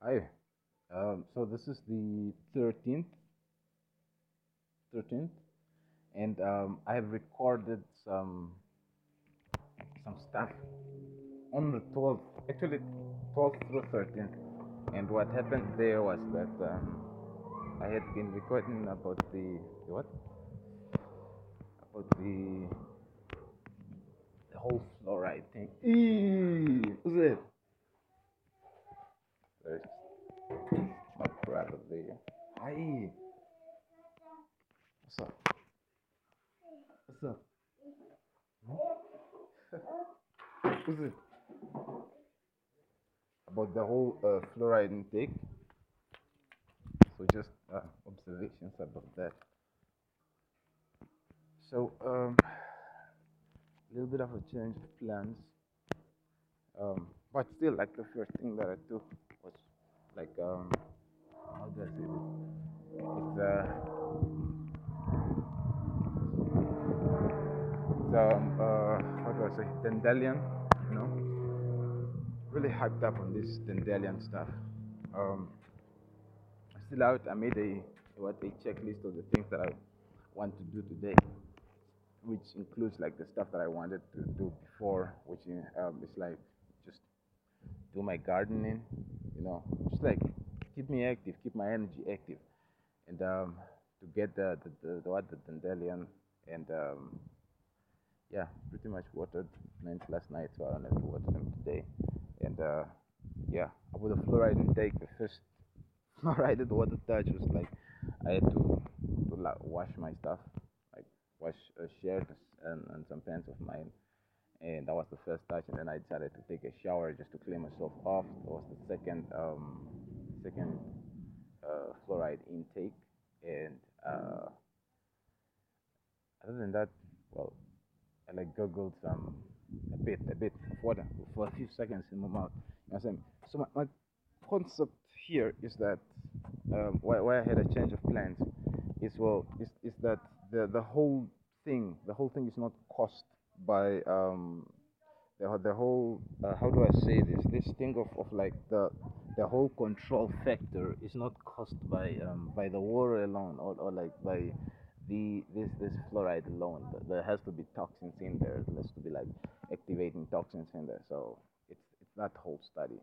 Hi. Um, so this is the 13th, 13th, and um, I have recorded some some stuff on the 12th, actually 12th through 13th. And what happened there was that um, I had been recording about the, the what? About the the whole fluoride thing. Eee, what's it? There's my brother there. Hi. What's up? What's up? What's it? About the whole uh, fluoride intake. So just uh, observations about that. So um, a little bit of a change of plans. Um, but still, like the first thing that I took was like um, how do I say this? It's uh, um, uh, how do I say Dandelion, you know? Really hyped up on this Dandelion stuff. Um, still out. I made a what a checklist of the things that I want to do today, which includes like the stuff that I wanted to do before, which um, is like just do my gardening, you know, just like keep me active, keep my energy active, and um, to get the the, the, the dandelion and um, yeah, pretty much watered plants last night, so I don't have to water them today. And uh, yeah, about the fluoride intake, the first fluoride water touch was like I had to to like wash my stuff, like wash a shirt and, and some pants of mine, and that was the first touch. And then I decided to take a shower just to clean myself off. That was the second um, second uh, fluoride intake, and uh, other than that, well, I like gurgled some a bit, a bit of water for a few seconds in my mouth. You know what I'm saying? So my, my concept here is that um, why, why I had a change of plans is well is, is that the the whole thing the whole thing is not caused by um the, the whole uh, how do I say this this thing of, of like the the whole control factor is not caused by um by the water alone or, or like by the this this fluoride alone. There has to be toxins in there. There has to be like activating toxins in there. So it's it's that whole study.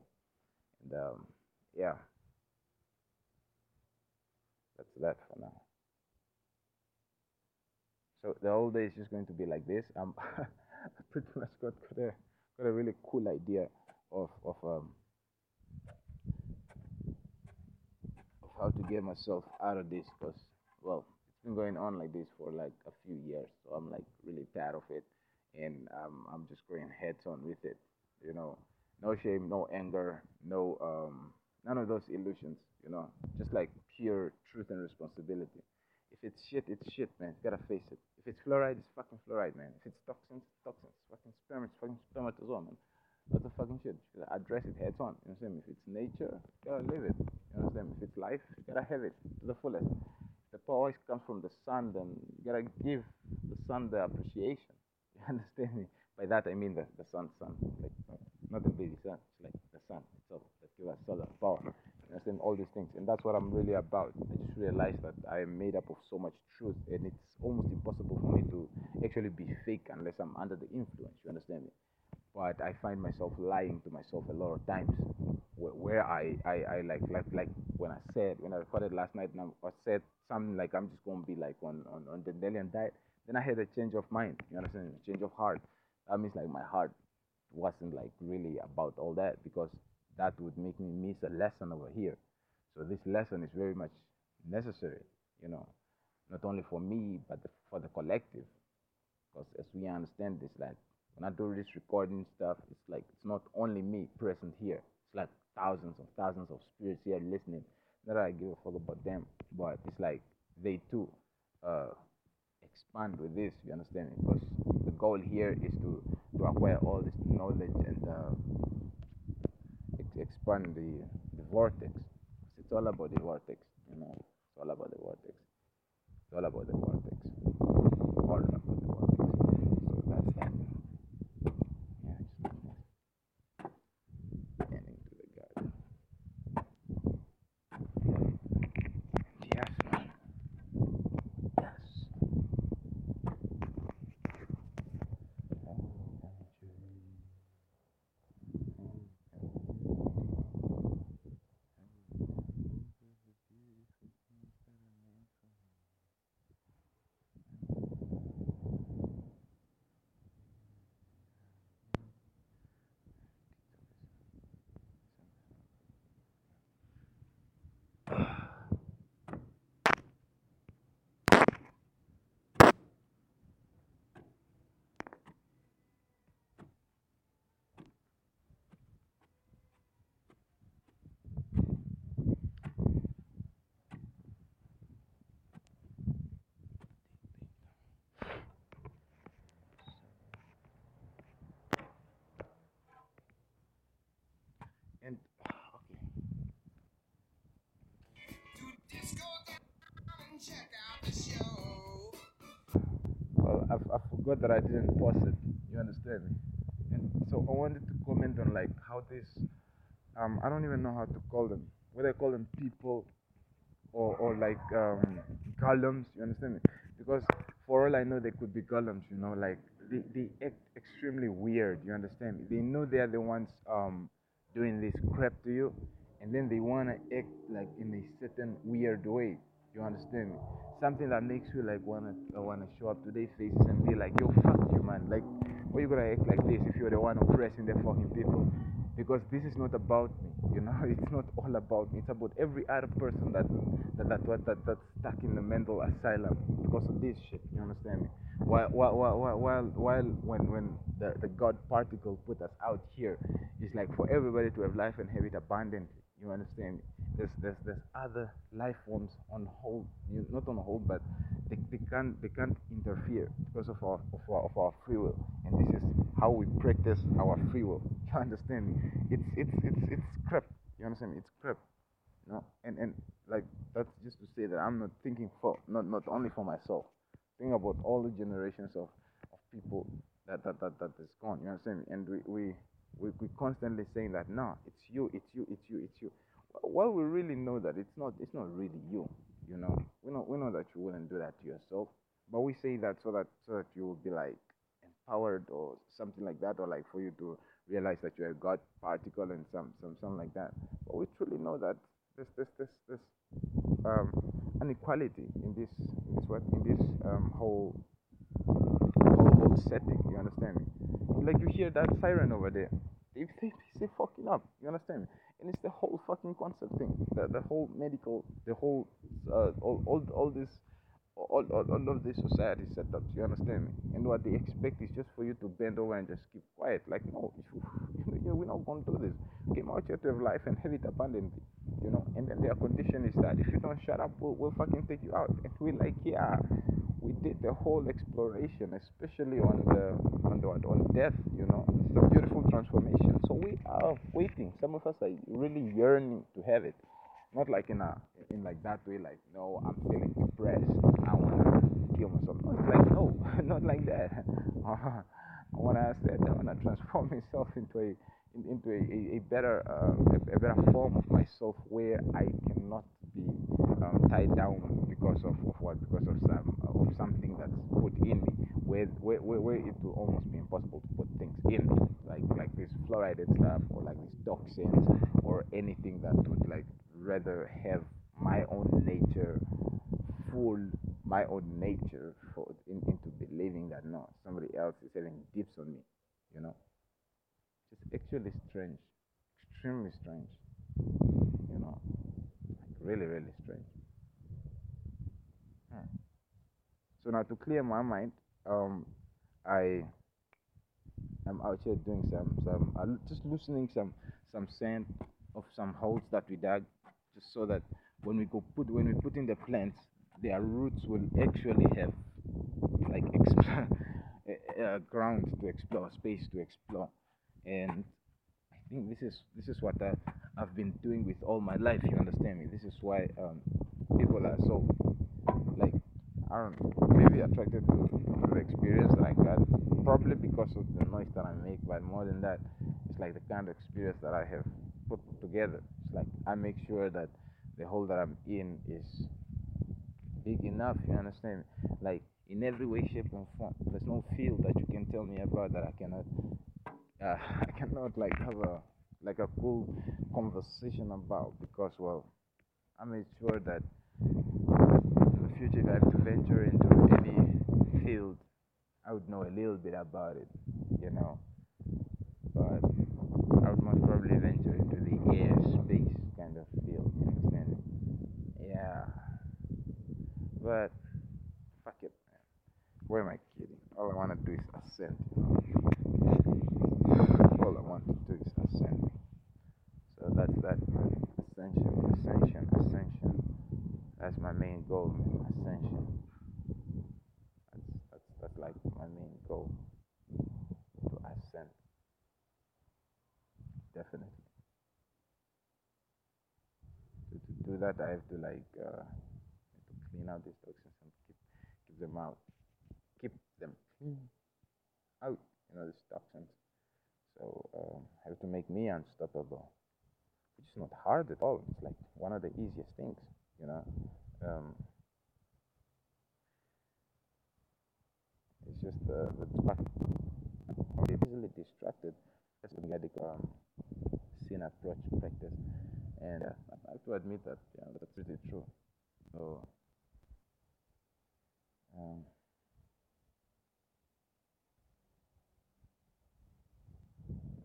And um yeah. That's that for now. So the whole day is just going to be like this. Um I pretty much got, got a got a really cool idea of of um how to get myself out of this because well it's been going on like this for like a few years so i'm like really tired of it and um, i'm just going heads on with it you know no shame no anger no um none of those illusions you know just like pure truth and responsibility if it's shit it's shit man you gotta face it if it's fluoride it's fucking fluoride man if it's toxins it's toxins fucking sperm it's fucking spermatozoa man that's the fucking shit. Address it heads on. You know what I'm saying? If it's nature, gotta live it. You saying? If it's life, you gotta have it to the fullest. The power always comes from the sun, then you gotta give the sun the appreciation. You understand me? By that I mean the, the sun, sun. Like not the baby sun, it's like the sun itself that gives us solar power. You understand all these things. And that's what I'm really about. I just realized that I am made up of so much truth and it's almost impossible for me to actually be fake unless I'm under the influence. You understand me? But I find myself lying to myself a lot of times. Where, where I, I, I like like like when I said when I recorded last night and I said something like I'm just gonna be like on on, on the Dandelion diet then I had a change of mind you understand? A change of heart. That means like my heart wasn't like really about all that because that would make me miss a lesson over here. So this lesson is very much necessary you know not only for me but for the collective. Because as we understand this like when I do this recording stuff, it's like it's not only me present here. It's like thousands and thousands of spirits here listening. Not that I give a fuck about them, but it's like they too uh, expand with this. You understand? Because the goal here is to to acquire all this knowledge and uh, ex- expand the the vortex. It's all about the vortex. You know, it's all about the vortex. It's all about the vortex. All about the vortex. So that's that. Yeah, just ending to the garden. Well, I, I forgot that I didn't post it. You understand me? And so I wanted to comment on like how this, um, I don't even know how to call them. Whether I call them people or, or like um, columns. You understand me? Because for all I know, they could be columns. You know, like they, they act extremely weird. You understand me? They know they are the ones um doing this crap to you, and then they wanna act like in a certain weird way. You understand me? Something that makes you like wanna uh, wanna show up to their faces and be like, yo, fuck you, man. Like, why you gonna act like this if you're the one oppressing the fucking people? Because this is not about me, you know. It's not all about me. It's about every other person that that that that, that that's stuck in the mental asylum because of this shit. You understand me? While while while while, while, when when the, the God particle put us out here, it's like for everybody to have life and have it abundantly. You understand? There's there's there's other life forms on hold, not on hold, but they, they can't they can't interfere because of our of our of our free will, and this is how we practice our free will. You understand? It's it's it's it's crap. You understand? It's crap. You know, and and like that's just to say that I'm not thinking for not not only for myself. Think about all the generations of of people that that that, that is gone. You understand? And we we we we constantly saying that no, it's you, it's you, it's you, it's you. Well, we really know that it's not it's not really you. You know, we know we know that you wouldn't do that to yourself, but we say that so that so that you will be like empowered or something like that, or like for you to realize that you're a God particle and some some something like that. But we truly know that this this this this um, inequality in this in this what in this um, whole whole whole setting. You understand me? Like you hear that siren over there. They they they fucking up. You understand me? And it's the whole fucking concept thing. The the whole medical, the whole uh, all all all this. All, all, all of this society setups, you understand me? And what they expect is just for you to bend over and just keep quiet. Like, no, we're not going to do this. Came out here to have life and have it abundantly you know. And then their condition is that if you don't shut up, we'll, we'll fucking take you out. And we're like, yeah, we did the whole exploration, especially on the on the on death, you know. It's a beautiful transformation. So we are waiting. Some of us are really yearning to have it, not like in a in like that way. Like, no, I'm feeling depressed. I wanna kill myself. No, it's like no, not like that. I wanna I wanna transform myself into a into a, a, a better uh, a, a, better form of myself where I cannot be um, tied down because of, of what because of some of something that's put in me where, where, where it will almost be impossible to put things in like like this fluoride stuff or like these toxins or anything that would like rather have my own nature full my own nature for in, into believing that no somebody else is having dips on me you know it's actually strange, extremely strange. You know, really, really strange. Hmm. So now to clear my mind, um, I am out here doing some some uh, just loosening some some sand of some holes that we dug, just so that when we go put when we put in the plants, their roots will actually have like explore, uh, ground to explore, space to explore and I think this is this is what I, I've been doing with all my life. You understand me? This is why um, people are so I don't maybe attracted to, to the experience that I got, probably because of the noise that I make. But more than that, it's like the kind of experience that I have put together. It's like I make sure that the hole that I'm in is big enough. You understand? Like in every way, shape, and form. There's no field that you can tell me about that I cannot uh, I cannot like have a like a cool conversation about because well I made sure that future if I have to venture into any field I would know a little bit about it you know. But I would most probably venture into the airspace kind of field you understand? Yeah. But fuck it where am I kidding all I want to do is ascend you know all I want to do is ascend. So that's that, man. Ascension, ascension, ascension. That's my main goal, man. Ascension. That's that's that's like my main goal. To ascend. Definitely. To, to do that, I have to like uh, to clean out these toxins and keep keep them out, keep them clean out. You know these toxins. So um, I have to make me unstoppable, which is not hard at all. It's like one of the easiest things. You know. Um, it's just the the I'm easily distracted. That's when I um, sin approach practice. And uh, I have to admit that yeah, that's pretty true. So, um,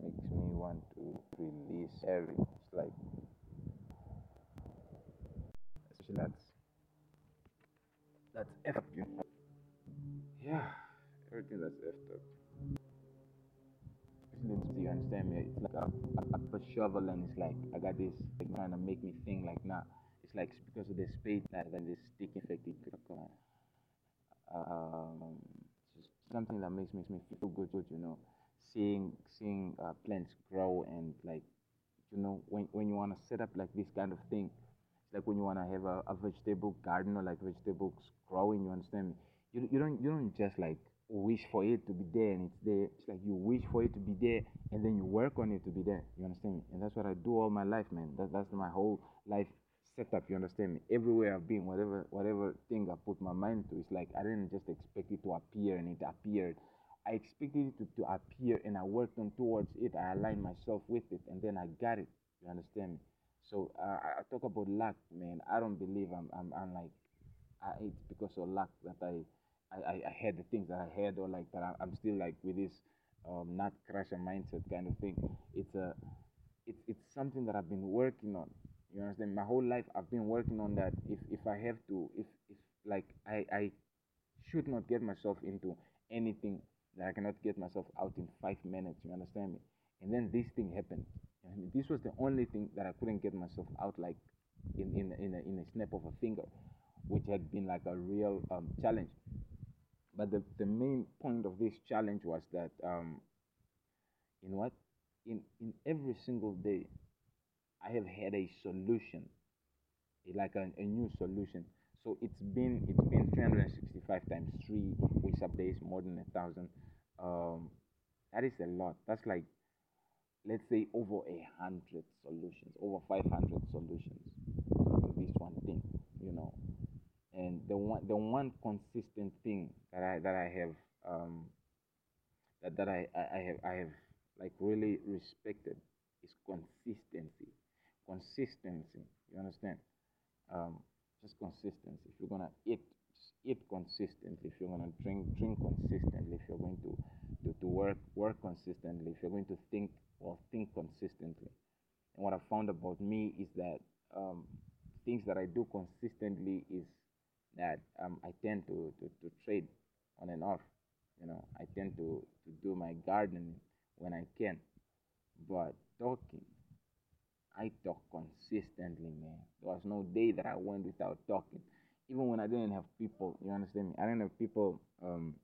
makes me want to release everything. It's like, especially that's that's effed up. Yeah, everything that's effed up you understand me? It's like a, a, a shovel and it's like I got this like trying to make me think like nah. It's like because of the spade that and this stick effect um something that makes makes me feel good, you know. Seeing seeing uh, plants grow and like you know when when you wanna set up like this kind of thing, like when you wanna have a, a vegetable garden or like vegetables growing, you understand me? You you don't you don't just like wish for it to be there and it's there. It's like you wish for it to be there and then you work on it to be there. You understand me? And that's what I do all my life, man. That, that's my whole life setup. You understand me? Everywhere I've been, whatever whatever thing I put my mind to, it's like I didn't just expect it to appear and it appeared. I expected it to, to appear and I worked on towards it. I aligned myself with it and then I got it. You understand me? So uh, I talk about luck, man. I don't believe I'm I'm, I'm like I, it's because of luck that I I, I, had the things that I had or like that I, am still like with this um, not crusher mindset kind of thing. It's a it's it's something that I've been working on. You understand? My whole life I've been working on that. If if I have to, if if like I I should not get myself into anything that I cannot get myself out in five minutes. You understand me? And then this thing happened. This was the only thing that I couldn't get myself out like in in in a, in a snap of a finger, which had been like a real um, challenge. But the, the main point of this challenge was that um, in what in in every single day, I have had a solution, like a, a new solution. So it's been it's been 365 times three which up days, more than a thousand. Um, that is a lot. That's like let's say over a hundred solutions, over 500 solutions to this one thing, you know and the one the one consistent thing that I that I have um, that that I, I have I have like really respected is consistency. Consistency. You understand? Um, just consistency. If you're gonna eat, eat consistently. If you're gonna drink, drink consistently. If you're going to to, to work, work consistently. If you're going to think, well, think consistently. And what I found about me is that um, things that I do consistently is that um, I tend to, to, to trade on and off. You know, I tend to, to do my gardening when I can. But talking, I talk consistently, man. There was no day that I went without talking. Even when I didn't have people, you understand me? I didn't have people, um,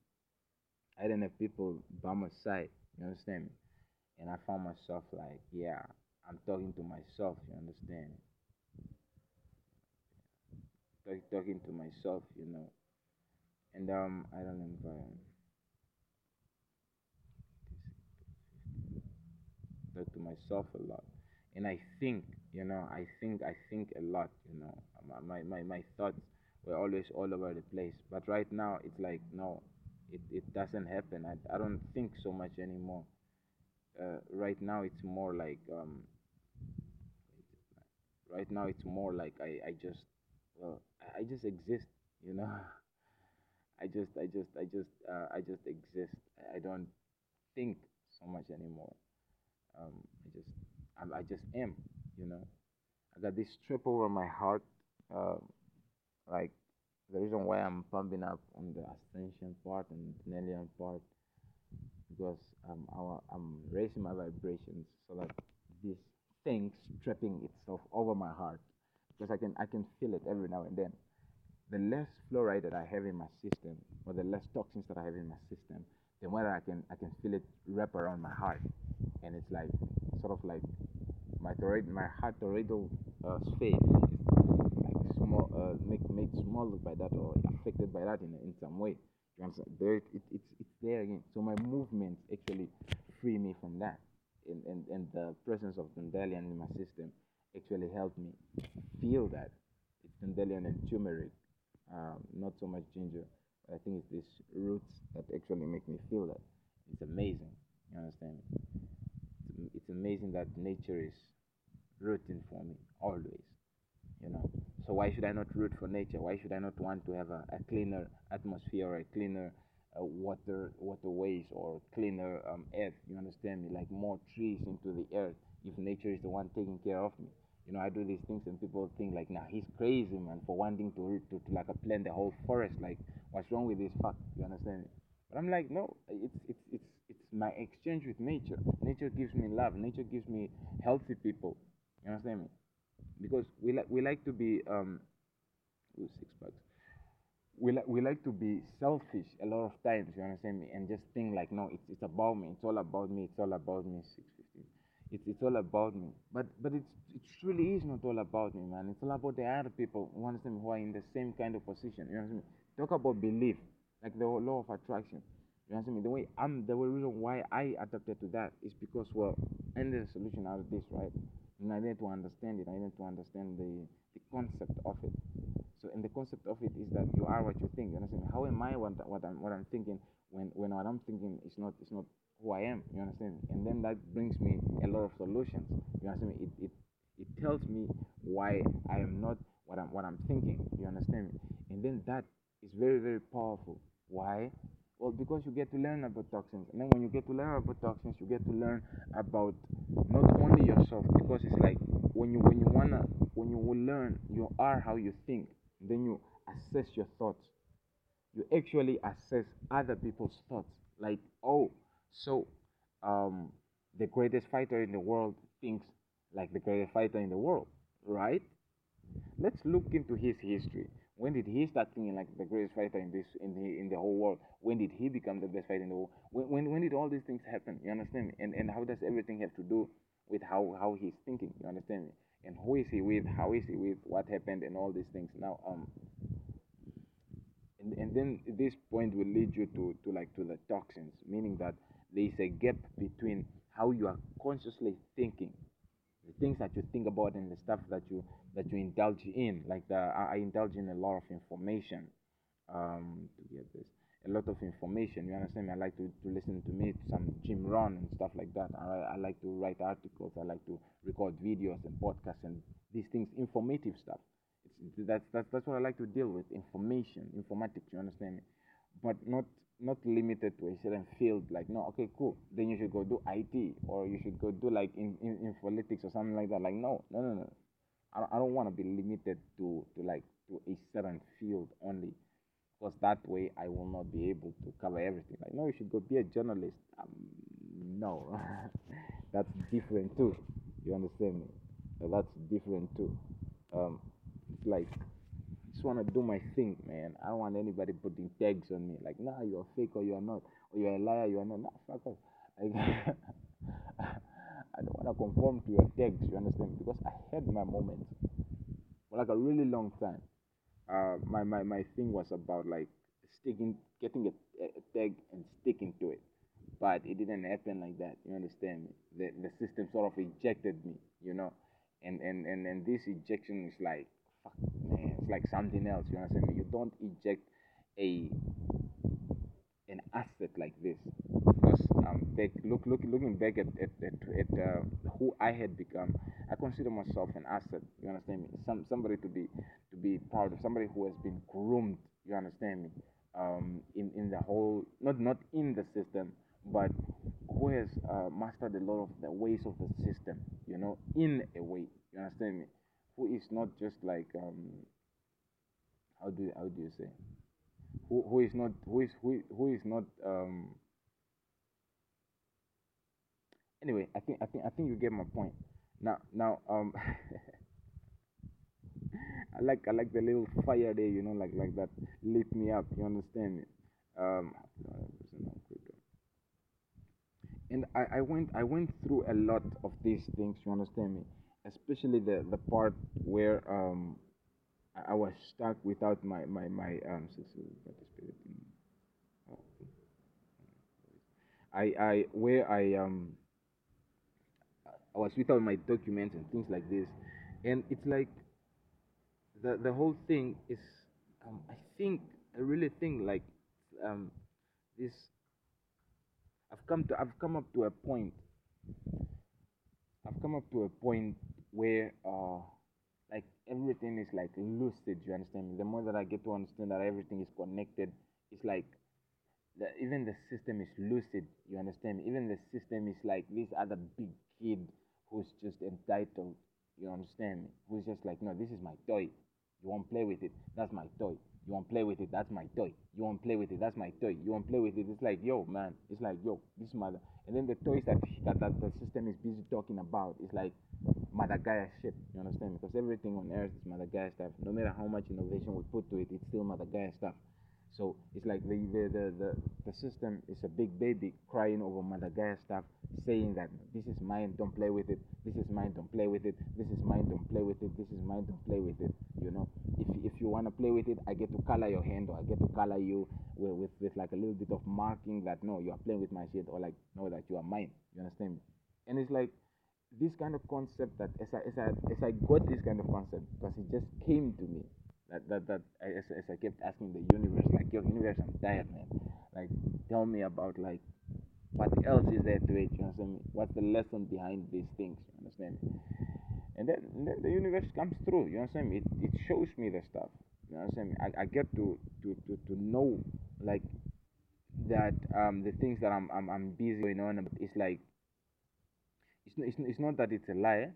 I didn't have people by my side, you understand me? And I found myself like, yeah, I'm talking to myself, you understand? talk, talking to myself, you know. And um, I don't know um, talk to myself a lot, and I think, you know, I think, I think a lot, you know. My my my thoughts were always all over the place, but right now it's like no, it it doesn't happen. I I don't think so much anymore. Uh, right now it's more like um. Right now it's more like I I just well I just exist, you know. I just, I just, I just, uh, I just exist. I don't think so much anymore. Um, I just, I'm, I just am, you know. I got this strip over my heart, uh, like the reason why I'm pumping up on the ascension part and the Nelian part, because um, I'm raising my vibrations so that this thing stripping itself over my heart, because I can, I can feel it every now and then the less fluoride that I have in my system, or the less toxins that I have in my system, the more I can I can feel it wrap around my heart, and it's like sort of like my toroid, my heart toroidal uh, space is like small, uh, make made small by that or affected by that in in some way. You understand? There, it, it, it's it's there again. So my movements actually free me from that, and and, and the presence of dandelion in my system actually helped me feel that. It's dandelion and turmeric, um, not so much ginger. But I think it's these roots that actually make me feel that. It's amazing. You understand? It's, it's amazing that nature is rooting for me always. You know. So why should I not root for nature? Why should I not want to have a, a cleaner atmosphere or a cleaner uh, water waterways or cleaner um, earth? You understand me? Like more trees into the earth. If nature is the one taking care of me, you know, I do these things and people think like, nah, he's crazy, man, for wanting to to, to like plant the whole forest. Like, what's wrong with this fuck? You understand me? But I'm like, no, it's it's it's it's my exchange with nature. Nature gives me love. Nature gives me healthy people. You understand me? Because we like we like to be um, ooh, six bucks. We like we like to be selfish a lot of times. You understand me? And just think like, no, it's it's about me. It's all about me. It's all about me. Six fifteen. It's it's all about me. But but it's it truly is not all about me, man. It's all about the other people. You understand me? Who are in the same kind of position. You understand me? Talk about belief, like the law of attraction. You understand me? The way I'm, the reason why I adapted to that is because, well, I need a solution out of this, right? And I need to understand it. I need to understand the, the concept of it. So, and the concept of it is that you are what you think. You understand? How am I what, what I'm what I'm thinking when when what I'm thinking is not is not who I am? You understand? And then that brings me a lot of solutions. You understand? It it it tells me why I am not what I'm what I'm thinking. You understand me? And then that is very very powerful. Why? Well, because you get to learn about toxins, and then when you get to learn about toxins, you get to learn about not only yourself, because it's like when you when you wanna when you will learn, you are how you think. Then you assess your thoughts. You actually assess other people's thoughts. Like, oh, so um, the greatest fighter in the world thinks like the greatest fighter in the world, right? Let's look into his history. When did he start thinking like the greatest fighter in this in the in the whole world? When did he become the best fighter in the world? When when, when did all these things happen? You understand? And and how does everything have to do with how how he's thinking? You understand me? And who is he with? How is he with? What happened? And all these things. Now um. And, and then this point will lead you to, to like to the toxins, meaning that there is a gap between how you are consciously thinking the things that you think about and the stuff that you that you indulge in like the i, I indulge in a lot of information um to get this a lot of information you understand me? I like to, to listen to me some jim rohn and stuff like that. I, I like to write articles i like to record videos and podcasts and these things informative stuff. It's that's that's, that's what i like to deal with information informatics you understand me? But not not limited to a certain field like no okay cool then you should go do it or you should go do like in, in, in politics or something like that like no no no no. I I don't want to be limited to to like to a certain field only because that way i will not be able to cover everything like no you should go be a journalist um, no that's different too you understand me that's different too um it's like I just want to do my thing, man. I don't want anybody putting tags on me like, nah, you're fake or you're not, or you're a liar, you're not. Nah, fuck off. I don't want to conform to your tags, you understand? Because I had my moments for like a really long time. Uh, my, my, my thing was about like sticking, getting a, a tag and sticking to it. But it didn't happen like that. You understand me? The, the system sort of ejected me, you know? And, and, and, and this ejection is like, fuck, man, it's like something else. You understand me? You don't eject a an asset like this because um back look look looking back at at, at, at uh, who I had become I consider myself an asset you understand me some somebody to be to be proud of somebody who has been groomed you understand me um in in the whole not not in the system but who has uh, mastered a lot of the ways of the system you know in a way you understand me? Who is not just like um how do how do you say? Who who is not who is who, who is not um anyway i think i think i think you get my point. Now now um i like i like the little fire there you know like like that lit me up you understand me um and I, I went i went through a lot of these things you understand me especially the the part where um I, I was stuck without my my my um. I I where I um I was without my documents and things like this, and it's like the the whole thing is um I think I really think like um this I've come to I've come up to a point I've come up to a point where uh like everything is like lucid you understand me? The more that I get to understand that everything is connected it's like the, even the system is lucid you understand me? Even the system is like this other big kid who's just entitled you understand me? Who's just like no this is my toy you want to play with it. That's my toy. You want to play with it. That's my toy. You want to play with it. That's my toy. You want to play with it. It's like yo man. It's like yo this mother and then the toys that that, that the system is busy talking about is like mother Gaia shit. You understand? Because everything on earth is mother Gaia stuff. No matter how much innovation we put to it it's still mother Gaia stuff so it's like the the, the, the, the system is a big baby crying over Mother Gaia stuff, saying that this is mine, don't play with it. This is mine, don't play with it. This is mine, don't play with it. This is mine, don't play with it. You know, if if you wanna play with it, I get to color your hand or I get to color you with, with with like a little bit of marking that no, you are playing with my shit or like no, that you are mine. You understand me? And it's like this kind of concept that as I as I as I got this kind of concept because it just came to me that that that as, as I kept asking the universe like your universe I'm tired man. Like tell me about like what else is there to it you understand me? What's the lesson behind these things you understand me? And then, and then the universe comes through you understand me? It, it shows me the stuff you understand me? I, I get to, to to to know like that um the things that I'm I'm, I'm busy going on it's like it's, it's, it's not that it's a lie